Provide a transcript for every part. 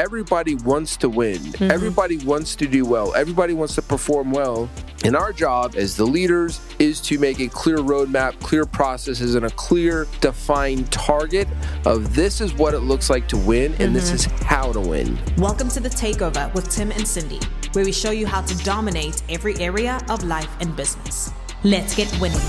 everybody wants to win. Mm-hmm. Everybody wants to do well. Everybody wants to perform well. And our job as the leaders is to make a clear roadmap, clear processes, and a clear defined target of this is what it looks like to win and this is how to win. Welcome to the Takeover with Tim and Cindy, where we show you how to dominate every area of life and business. Let's get winning.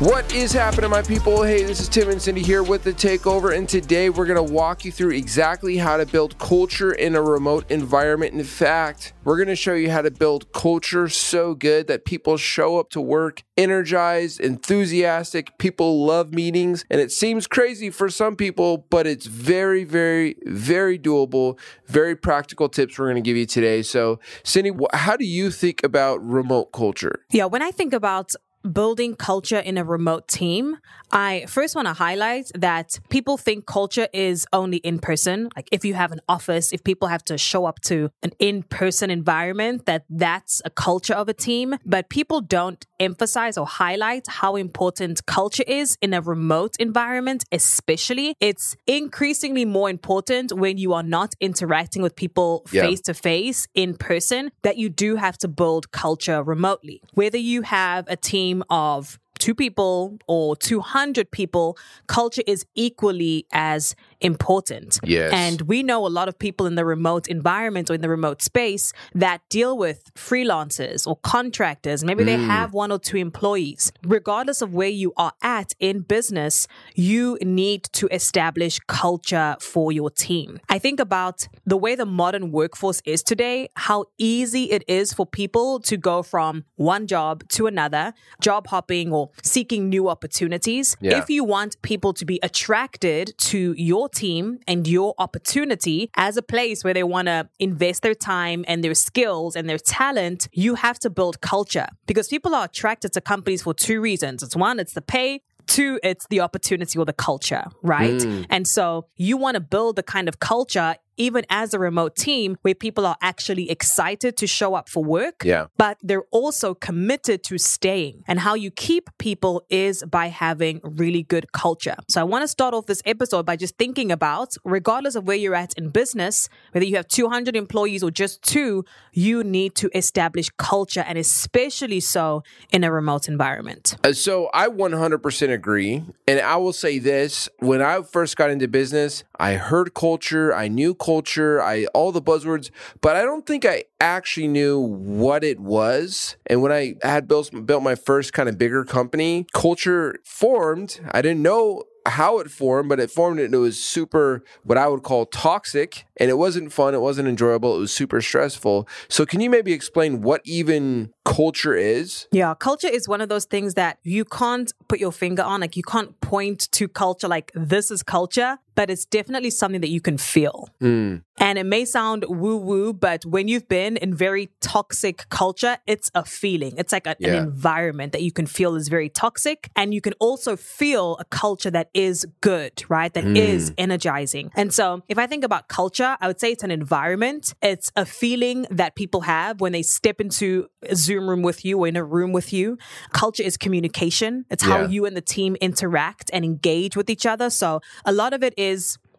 What is happening, my people? Hey, this is Tim and Cindy here with the Takeover, and today we're going to walk you through exactly how to build culture in a remote environment. In fact, we're going to show you how to build culture so good that people show up to work energized, enthusiastic. People love meetings, and it seems crazy for some people, but it's very, very, very doable. Very practical tips we're going to give you today. So, Cindy, how do you think about remote culture? Yeah, when I think about building culture in a remote team, I first want to highlight that people think culture is only in person. Like if you have an office, if people have to show up to an in person environment, that that's a culture of a team. But people don't emphasize or highlight how important culture is in a remote environment, especially. It's increasingly more important when you are not interacting with people face to face in person that you do have to build culture remotely. Whether you have a team of two people or 200 people, culture is equally as important. Yes. And we know a lot of people in the remote environment or in the remote space that deal with freelancers or contractors. Maybe they mm. have one or two employees. Regardless of where you are at in business, you need to establish culture for your team. I think about the way the modern workforce is today, how easy it is for people to go from one job to another, job hopping or seeking new opportunities. Yeah. If you want people to be attracted to your team and your opportunity as a place where they want to invest their time and their skills and their talent, you have to build culture because people are attracted to companies for two reasons. It's one, it's the pay. Two, it's the opportunity or the culture, right? Mm. And so you want to build the kind of culture even as a remote team where people are actually excited to show up for work Yeah. but they're also committed to staying. And how you keep people is by having really good culture. So I want to start off this episode by just thinking about, regardless of where you're at in business, whether you have 200 employees or just two, you need to establish culture and especially so in a remote environment. Uh, So I 100% agree. And I will say this, when I first got into business, I heard culture, I knew culture, I all the buzzwords, but I don't think I actually knew what it was. And when I had built built my first kind of bigger company, culture formed. I didn't know how it formed, but it formed and it was super what I would call toxic and it wasn't fun, it wasn't enjoyable, it was super stressful. So can you maybe explain what even culture is? Yeah, culture is one of those things that you can't put your finger on. Like you can't point to culture like this is culture, but it's definitely something that you can feel. Mm. And it may sound woo woo, but when you've been in very toxic culture, it's a feeling. It's like a, Yeah. an environment that you can feel is very toxic. And you can also feel a culture that is good, right? That is mm. energizing. And so if I think about culture, I would say it's an environment. It's a feeling that people have when they step into a Zoom room with you or in a room with you. Culture is communication. It's how Yeah. you and the team interact and engage with each other. So a lot of it is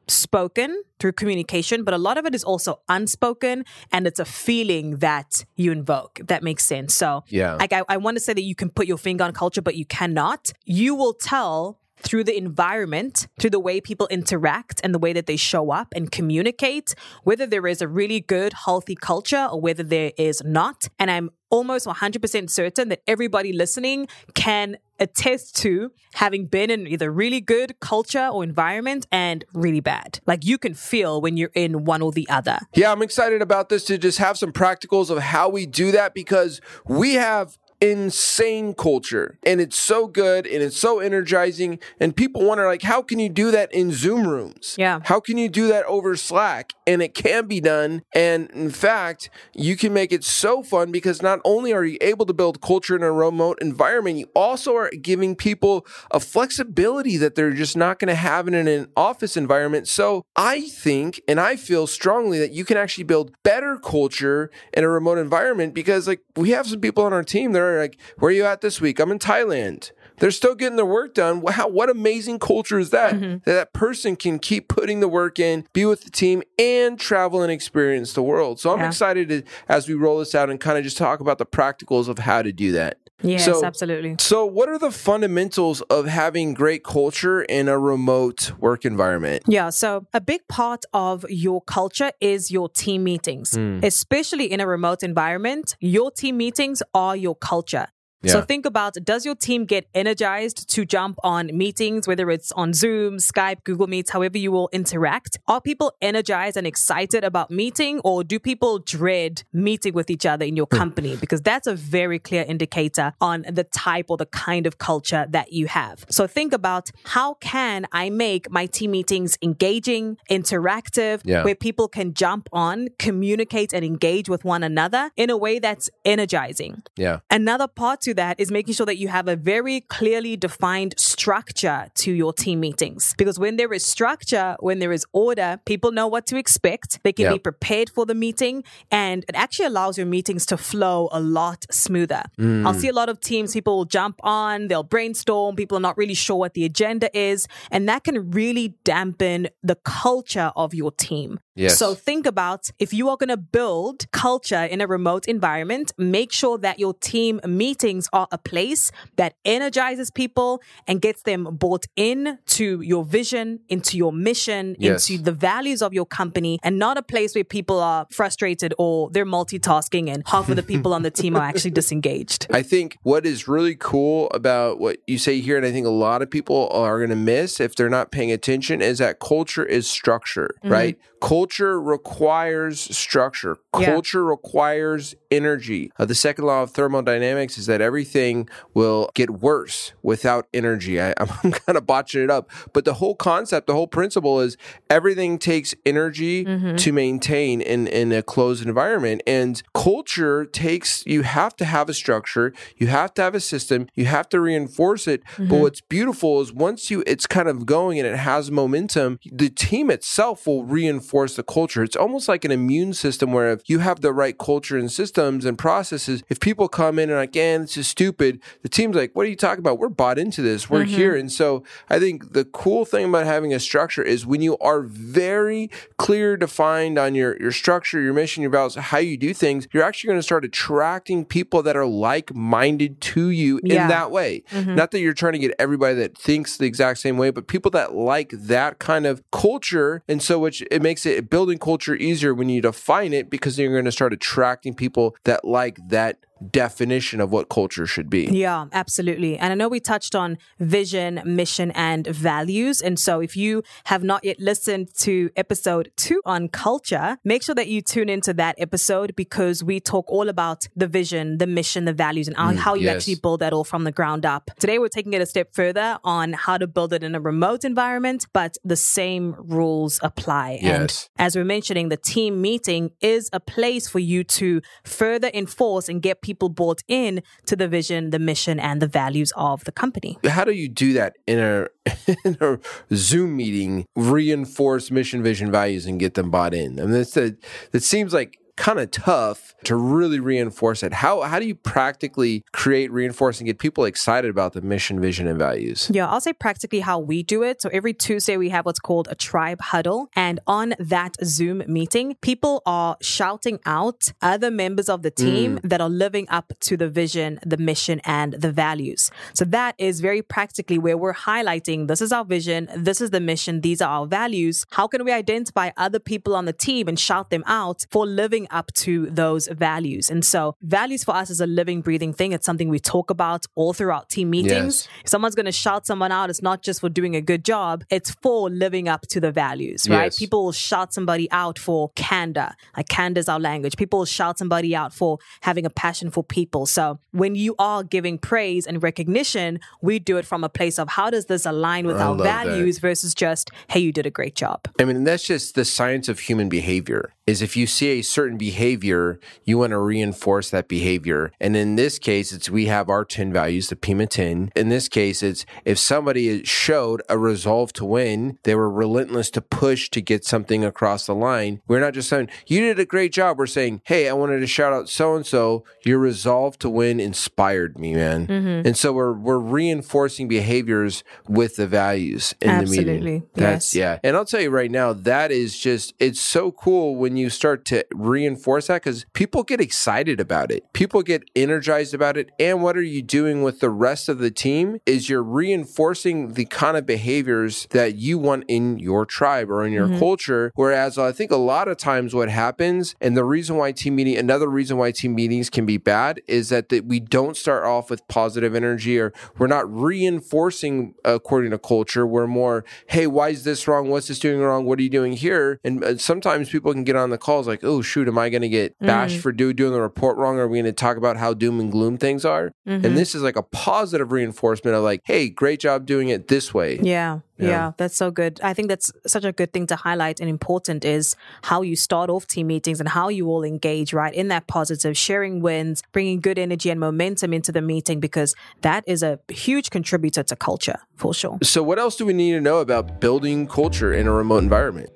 spoken through communication, but a lot of it is also unspoken and it's a feeling that you invoke. That makes sense. So Yeah. like I, I want to say that you can put your finger on culture, but you cannot. You will tell through the environment, through the way people interact and the way that they show up and communicate, whether there is a really good, healthy culture or whether there is not. And I'm almost 100% certain that everybody listening can attest to having been in either really good culture or environment and really bad. Like you can feel when you're in one or the other. Yeah, I'm excited about this to just have some practicals of how we do that because we have insane culture. And it's so good and it's so energizing. And people wonder like how can you do that in zoom rooms? Yeah. how can you do that over slack? And it can be done. And in fact you can make it so fun because not only are you able to build culture in a remote environment you also are giving people a flexibility that they're just not going to have in an office environment. So i think and i feel strongly that you can actually build better culture in a remote environment because like we have some people on our team that are like where are you at this week i'm in thailand they're still getting their work done. Wow, what amazing culture is that? Mm-hmm. That that person can keep putting the work in, be with the team, and travel and experience the world. So I'm Yeah. excited to, as we roll this out and kind of just talk about the practicals of how to do that. Yes, So- absolutely. So, what are the fundamentals of having great culture in a remote work environment? Yeah, so a big part of your culture is your team meetings, Hmm. especially in a remote environment. Your team meetings are your culture. So think about does your team get energized to jump on meetings, whether it's on Zoom, Skype, Google Meets, however you will interact? Are people energized and excited about meeting, or do people dread meeting with each other in your hmm. company? Because that's a very clear indicator on the type or the kind of culture that you have. So think about how can I make my team meetings engaging, interactive, Yeah. where people can jump on, communicate, and engage with one another in a way that's energizing. Yeah. Another part to that is making sure that you have a very clearly defined structure to your team meetings. Because when there is structure, when there is order, people know what to expect. They can Yeah. be prepared for the meeting and it actually allows your meetings to flow a lot smoother. Mm. I'll see a lot of teams, people will jump on, they'll brainstorm, people are not really sure what the agenda is. And that can really dampen the culture of your team. Yes. So think about if you are going to build culture in a remote environment, make sure that your team meetings are a place that energizes people and gets them bought in to your vision, into your mission, Yes. into the values of your company, and not a place where people are frustrated or they're multitasking and half of the people on the team are actually disengaged. I think what is really cool about what you say here, and I think a lot of people are going to miss if they're not paying attention, is that culture is structure, mm-hmm. right? Culture requires structure. Yeah. Culture requires energy. Uh, the second law of thermodynamics is that everything will get worse without energy. I, I'm kind of botching it up, but the whole concept, the whole principle is everything takes energy to maintain in, in a closed environment. And culture takes, you have to have a structure, you have to have a system, you have to reinforce it. But what's beautiful is once you, it's kind of going and it has momentum, the team itself will reinforce the culture. It's almost like an immune system where if you have the right culture and systems and processes, if people come in and like, eh, this is stupid, the team's like, what are you talking about? We're bought into this. We're here. And so I think the cool thing about having a structure is when you are very clear defined on your, your structure, your mission, your values, how you do things, you're actually going to start attracting people that are like minded to you Yeah. in that way. Not that you're trying to get everybody that thinks the exact same way, but people that like that kind of culture. And so which it makes it building culture easier when you define it because then you're going to start attracting people that like that definition of what culture should be. Yeah, absolutely. And I know we touched on vision, mission, and values. And so if you have not yet listened to episode two on culture, make sure that you tune into that episode because we talk all about the vision, the mission, the values, and how, mm, how you yes. actually build that all from the ground up. Today, we're taking it a step further on how to build it in a remote environment, but the same rules apply. Yes. And as we're mentioning, the team meeting is a place for you to further enforce and get people bought in to the vision, the mission, and the values of the company. How do you do that in a in a Zoom meeting? Reinforce mission, vision, values, and get them bought in. I mean, that's a, seems like kind of tough to really reinforce it. How how do you practically create, reinforce, and get people excited about the mission, vision, and values? Yeah, I'll say practically how we do it. So every Tuesday, we have what's called a tribe huddle. And on that Zoom meeting, people are shouting out other members of the team mm. that are living up to the vision, the mission, and the values. So that is very practically where we're highlighting this is our vision, this is the mission, these are our values. How can we identify other people on the team and shout them out for living up to those values? And so, values for us is a living, breathing thing. It's something we talk about all throughout team meetings. Yes. If someone's going to shout someone out, it's not just for doing a good job, it's for living up to the values, right? Yes. People will shout somebody out for candor, like candor is our language. People will shout somebody out for having a passion for people. So when you are giving praise and recognition, we do it from a place of how does this align with I our love that. values versus just, hey, you did a great job. I mean, that's just the science of human behavior. is if you see a certain behavior, you want to reinforce that behavior. And in this case, it's we have our 10 values, the PIMA 10. In this case, it's if somebody showed a resolve to win, they were relentless to push to get something across the line. We're not just saying, you did a great job. We're saying, hey, I wanted to shout out so and so. Your resolve to win inspired me, man. Mm-hmm. And so we're we're reinforcing behaviors with the values in Absolutely. the meeting. That's yes. yeah. And I'll tell you right now, that is just it's so cool when you start to reinforce that because people get excited about it. People get energized about it. And what are you doing with the rest of the team? Is you're reinforcing the kind of behaviors that you want in your tribe or in your mm-hmm. culture. Whereas I think a lot of times what happens, and the reason why team meeting, another reason why team meetings can be bad is that, that we don't start off with positive energy or we're not reinforcing according to culture. We're more, hey, why is this wrong? What's this doing wrong? What are you doing here? And uh, sometimes people can get on the calls like, oh, shoot, am I going to get bashed mm. for do, doing the report wrong? Are we going to talk about how doom and gloom things are? Mm-hmm. And this is like a positive reinforcement of like, hey, great job doing it this way. Yeah. Yeah. yeah. that's so good. I think that's such a good thing to highlight and important is how you start off team meetings and how you all engage, right? In that positive, sharing wins, bringing good energy and momentum into the meeting, because that is a huge contributor to culture for sure. So, what else do we need to know about building culture in a remote environment?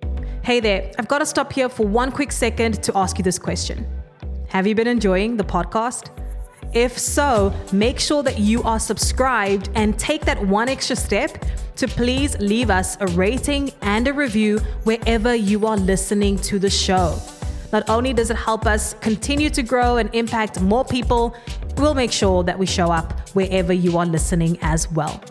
Hey there, I've got to stop here for one quick second to ask you this question Have you been enjoying the podcast? If so, make sure that you are subscribed and take that one extra step to please leave us a rating and a review wherever you are listening to the show. Not only does it help us continue to grow and impact more people, we'll make sure that we show up wherever you are listening as well.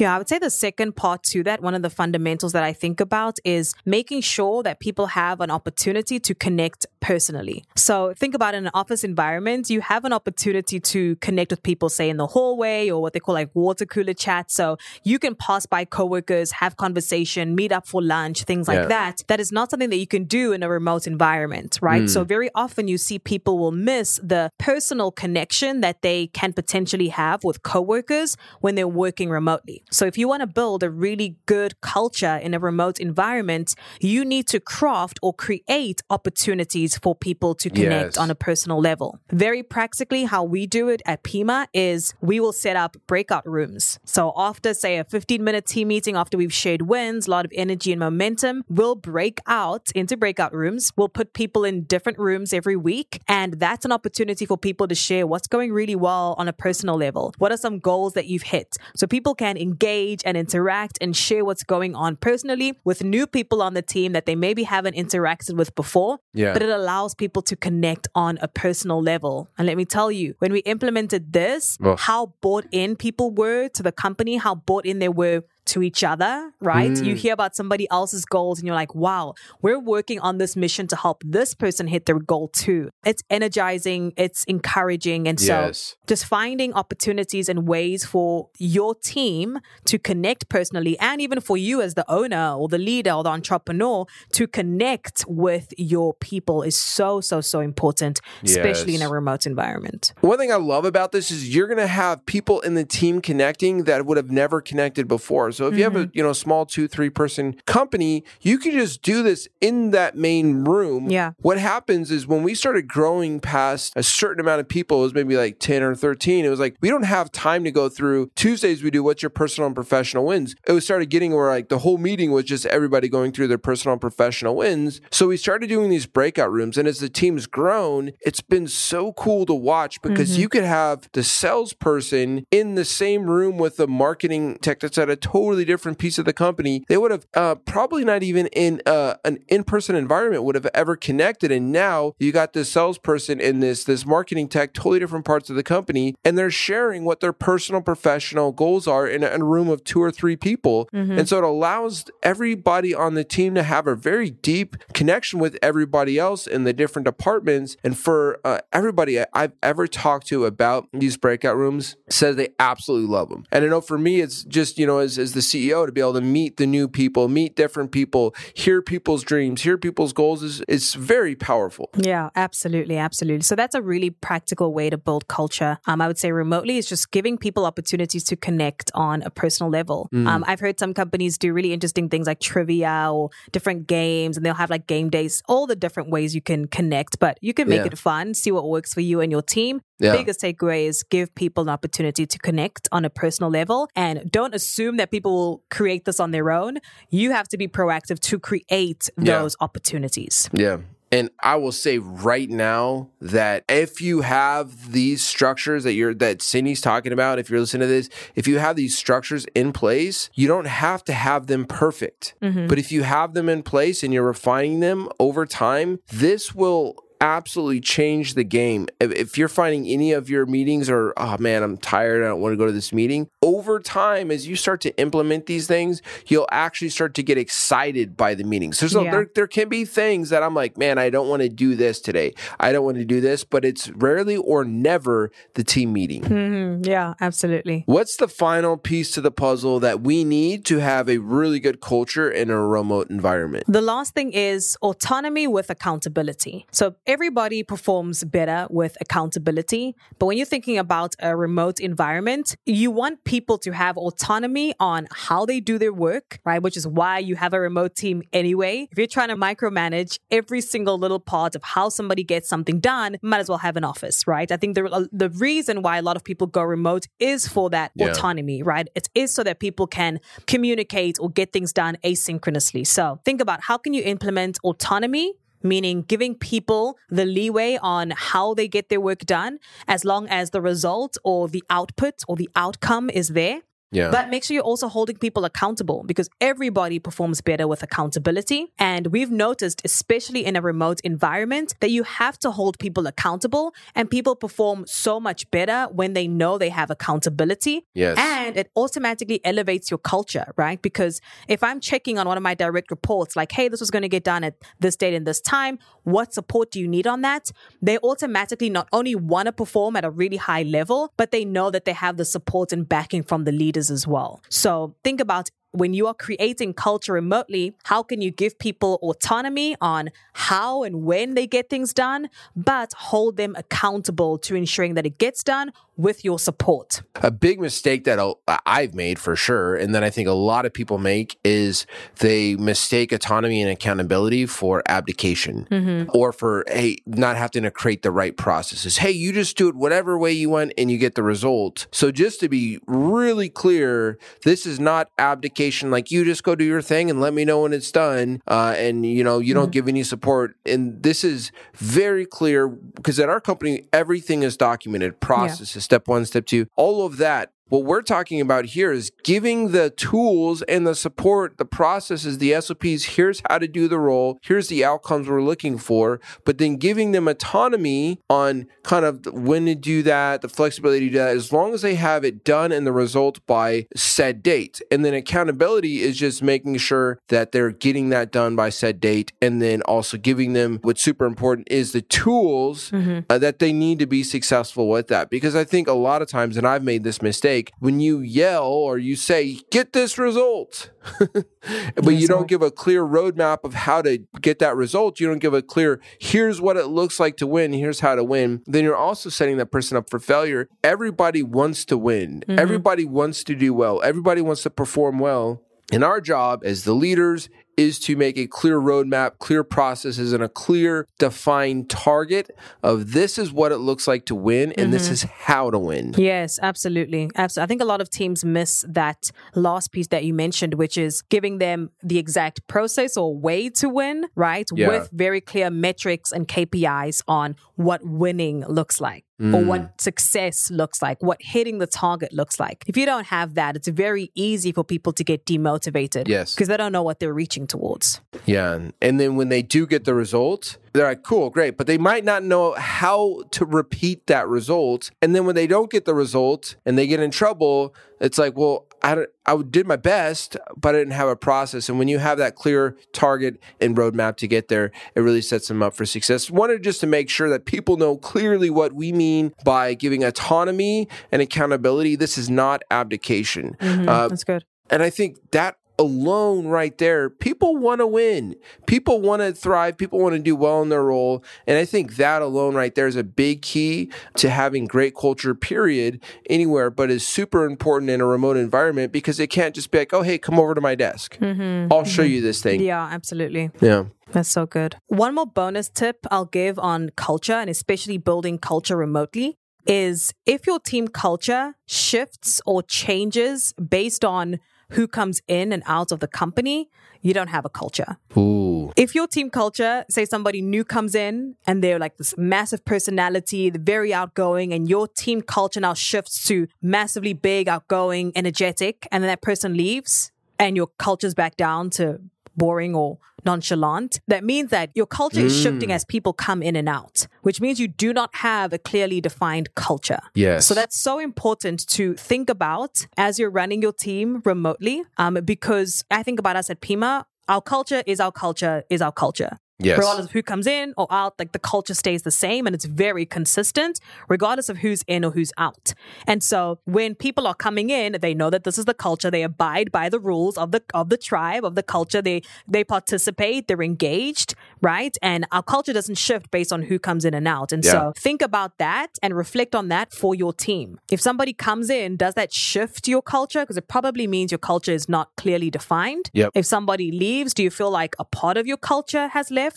Yeah, I would say the second part to that, one of the fundamentals that I think about is making sure that people have an opportunity to connect personally. So think about in an office environment, you have an opportunity to connect with people, say in the hallway or what they call like water cooler chat. So you can pass by coworkers, have conversation, meet up for lunch, things like yeah. that. That is not something that you can do in a remote environment, right? Mm. So very often you see people will miss the personal connection that they can potentially have with coworkers when they're working remotely. So if you want to build a really good culture in a remote environment, you need to craft or create opportunities for people to connect yes. on a personal level. Very practically, how we do it at Pima is we will set up breakout rooms. So after, say, a 15 minute team meeting, after we've shared wins, a lot of energy and momentum, we'll break out into breakout rooms. We'll put people in different rooms every week. And that's an opportunity for people to share what's going really well on a personal level. What are some goals that you've hit? So people can engage engage and interact and share what's going on personally with new people on the team that they maybe haven't interacted with before. Yeah. But it allows people to connect on a personal level. And let me tell you, when we implemented this, how bought in people were to the company, how bought in they were to each other, right? Mm. You hear about somebody else's goals and you're like, wow, we're working on this mission to help this person hit their goal too. It's energizing, it's encouraging. And so yes. just finding opportunities and ways for your team to connect personally and even for you as the owner or the leader or the entrepreneur to connect with your people is so, so, so important, yes. especially in a remote environment. One thing I love about this is you're going to have people in the team connecting that would have never connected before. So if mm-hmm. you have a mm-hmm. you know small two three person company, you can just do this in that main room. Yeah. What happens is when we started growing past a certain amount of people, it was maybe like ten or thirteen. It was like we don't have time to go through Tuesdays. We do what's your personal and professional wins. It was started getting where like the whole meeting was just everybody going through their personal and professional wins. So we started doing these breakout rooms, and as the team's grown, it's been so cool to watch because mm-hmm. you could have the salesperson in the same room with the marketing tech that's at a total totally different piece of the company, they would have uh, probably not even in uh, an in-person environment would have ever connected. And now you got this salesperson in this this marketing tech, totally different parts of the company, and they're sharing what their personal professional goals are in a, in a room of two or three people. Mm-hmm. And so it allows everybody on the team to have a very deep connection with everybody else in the different departments. And for uh, everybody I've ever talked to about these breakout rooms says they absolutely love them. And I know for me, it's just you know as, as as the CEO to be able to meet the new people, meet different people, hear people's dreams, hear people's goals is it's very powerful. Yeah, absolutely, absolutely. So that's a really practical way to build culture. Um, I would say remotely is just giving people opportunities to connect on a personal level. Mm. Um, I've heard some companies do really interesting things like trivia or different games, and they'll have like game days, all the different ways you can connect, but you can make yeah. it fun, see what works for you and your team. Yeah. Biggest takeaway is give people an opportunity to connect on a personal level and don't assume that people will create this on their own. You have to be proactive to create those yeah. opportunities. Yeah. And I will say right now that if you have these structures that you're that Cindy's talking about, if you're listening to this, if you have these structures in place, you don't have to have them perfect. Mm-hmm. But if you have them in place and you're refining them over time, this will absolutely change the game. If you're finding any of your meetings or, oh man, I'm tired, I don't want to go to this meeting, over time, as you start to implement these things, you'll actually start to get excited by the meetings. There's yeah. a, there, there can be things that I'm like, man, I don't want to do this today. I don't want to do this, but it's rarely or never the team meeting. Mm-hmm. Yeah, absolutely. What's the final piece to the puzzle that we need to have a really good culture in a remote environment? The last thing is autonomy with accountability. So everybody performs better with accountability. But when you're thinking about a remote environment, you want people to have autonomy on how they do their work, right? Which is why you have a remote team anyway. If you're trying to micromanage every single little part of how somebody gets something done, might as well have an office, right? I think the, the reason why a lot of people go remote is for that yeah. autonomy, right? It is so that people can communicate or get things done asynchronously. So think about how can you implement autonomy meaning giving people the leeway on how they get their work done as long as the result or the output or the outcome is there. Yeah. But make sure you're also holding people accountable because everybody performs better with accountability. And we've noticed, especially in a remote environment, that you have to hold people accountable and people perform so much better when they know they have accountability. Yes. And it automatically elevates your culture, right? Because if I'm checking on one of my direct reports, like, hey, this was going to get done at this date and this time, what support do you need on that? They automatically not only want to perform at a really high level, but they know that they have the support and backing from the leaders as well. So think about when you are creating culture remotely, how can you give people autonomy on how and when they get things done, but hold them accountable to ensuring that it gets done with your support? A big mistake that I've made for sure, and that I think a lot of people make, is they mistake autonomy and accountability for abdication mm-hmm. or for, hey, not having to create the right processes. Hey, you just do it whatever way you want and you get the result. So, just to be really clear, this is not abdication like you just go do your thing and let me know when it's done. Uh, and you know, you don't mm-hmm. give any support. And this is very clear because at our company, everything is documented processes, yeah. step one, step two, all of that what we're talking about here is giving the tools and the support, the processes, the SOPs. Here's how to do the role. Here's the outcomes we're looking for. But then giving them autonomy on kind of when to do that, the flexibility to do that, as long as they have it done and the result by said date. And then accountability is just making sure that they're getting that done by said date. And then also giving them what's super important is the tools mm-hmm. uh, that they need to be successful with that. Because I think a lot of times, and I've made this mistake, mistake when you yell or you say, get this result, but you don't give a clear roadmap of how to get that result. You don't give a clear, here's what it looks like to win, here's how to win. Then you're also setting that person up for failure. Everybody wants to win, mm-hmm. everybody wants to do well, everybody wants to perform well. And our job as the leaders is to make a clear roadmap, clear processes, and a clear defined target of this is what it looks like to win and mm-hmm. this is how to win. Yes, absolutely. Absolutely. I think a lot of teams miss that last piece that you mentioned, which is giving them the exact process or way to win, right? Yeah. With very clear metrics and KPIs on what winning looks like mm. or what mm. success looks like, what hitting the target looks like. If you don't have that, it's very easy for people to get demotivated. Yes. Because they don't know what they're reaching towards. Yeah. And then when they do get the result, they're like, cool, great. But they might not know how to repeat that result. And then when they don't get the result and they get in trouble, it's like, well, I, I did my best, but I didn't have a process. And when you have that clear target and roadmap to get there, it really sets them up for success. Wanted just to make sure that people know clearly what we mean by giving autonomy and accountability. This is not abdication. Mm-hmm, uh, that's good And I think that alone right there, people want to win. People want to thrive. People want to do well in their role. And I think that alone right there is a big key to having great culture, period, anywhere, but is super important in a remote environment because it can't just be like, oh, hey, come over to my desk. Mm-hmm. I'll show mm-hmm. you this thing. Yeah, absolutely. Yeah. That's so good. One more bonus tip I'll give on culture and especially building culture remotely is if your team culture shifts or changes based on who comes in and out of the company, you don't have a culture. Ooh. If your team culture, say somebody new comes in and they're like this massive personality, they're very outgoing, and your team culture now shifts to massively big, outgoing, energetic, and then that person leaves and your culture's back down to boring or nonchalant, that means that your culture is shifting as people come in and out, which means you do not have a clearly defined culture. Yes. So that's so important to think about as you're running your team remotely. Um, because I think about us at Pima, our culture is our culture is our culture. Yes. Regardless of who comes in or out, like the culture stays the same and it's very consistent, regardless of who's in or who's out. And so when people are coming in, they know that this is the culture. They abide by the rules of the of the tribe, of the culture. They they participate, they're engaged, right? And our culture doesn't shift based on who comes in and out. And Yeah. so think about that and reflect on that for your team. If somebody comes in, does that shift your culture? Because it probably means your culture is not clearly defined. Yep. If somebody leaves, do you feel like a part of your culture has left?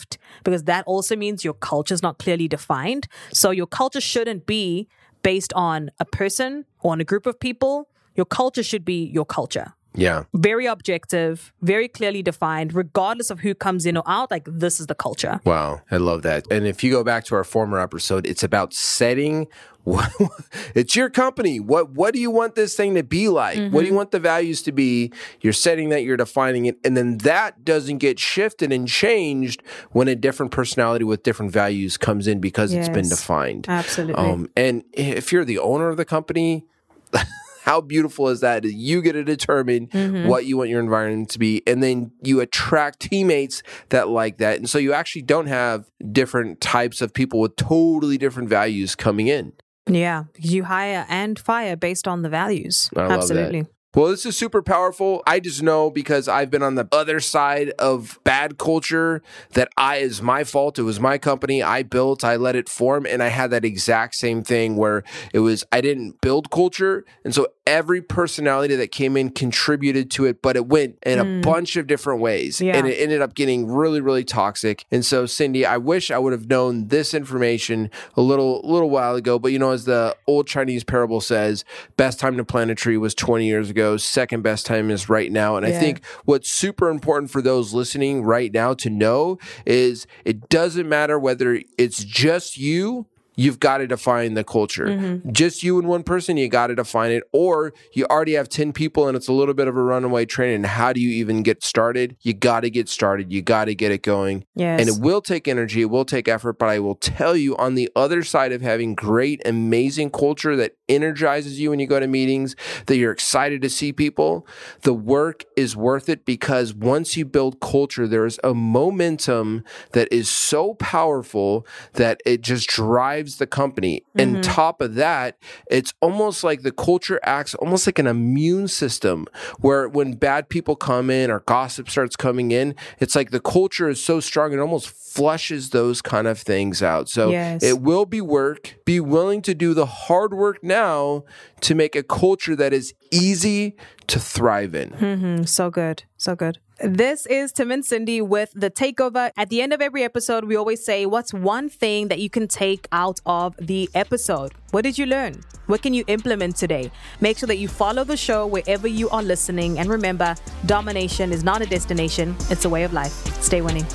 Because that also means your culture is not clearly defined. So your culture shouldn't be based on a person or on a group of people. Your culture should be your culture. Yeah. Very objective, very clearly defined, regardless of who comes in or out. Like, this is the culture. Wow, I love that. And if you go back to our former episode, it's about setting. What, it's your company. What What do you want this thing to be like? What do you want the values to be? You're setting that. You're defining it, and then that doesn't get shifted and changed when a different personality with different values comes in because it's been defined. Absolutely. Um, and if you're the owner of the company, how beautiful is that? You get to determine Mm-hmm. what you want your environment to be, and then you attract teammates that like that. And so you actually don't have different types of people with totally different values coming in. yeah. You hire and fire based on the values. I. Absolutely. Well, this is super powerful. I just know because I've been on the other side of bad culture that I is my fault. It was my company. I built, I let it form, and I had that exact same thing where it was I didn't build culture. And so every personality that came in contributed to it, but it went in a hmm. bunch of different ways. Yeah. And it ended up getting really, really toxic. And so, Cindy, I wish I would have known this information a little little while ago. But you know, as the old Chinese parable says, best time to plant a tree was 20 years ago. Second best time is right now. And I think what's super important for those listening right now to know is it doesn't matter whether it's just you. You've got to define the culture. Mm-hmm. Just you and one person, you got to define it. Or you already have 10 people and it's a little bit of a runaway train. And how do you even get started? You got to get started. You got to get it going. Yes. And it will take energy, it will take effort, but I will tell you on the other side of having great, amazing culture that energizes you when you go to meetings, that you're excited to see people, the work is worth it because once you build culture, there's a momentum that is so powerful that it just drives the company. And top of that, it's almost like the culture acts almost like an immune system where when bad people come in or gossip starts coming in, it's like the culture is so strong it almost flushes those kind of things out. So Yes. it will be work. Be willing to do the hard work now to make a culture that is easy to thrive in. Mm, so good. So good. This is Tim and Cindy with the takeover. At the end of every episode, we always say, What's one thing that you can take out of the episode? What did you learn? What can you implement today? Make sure that you follow the show wherever you are listening. And remember, domination is not a destination, it's a way of life. Stay winning.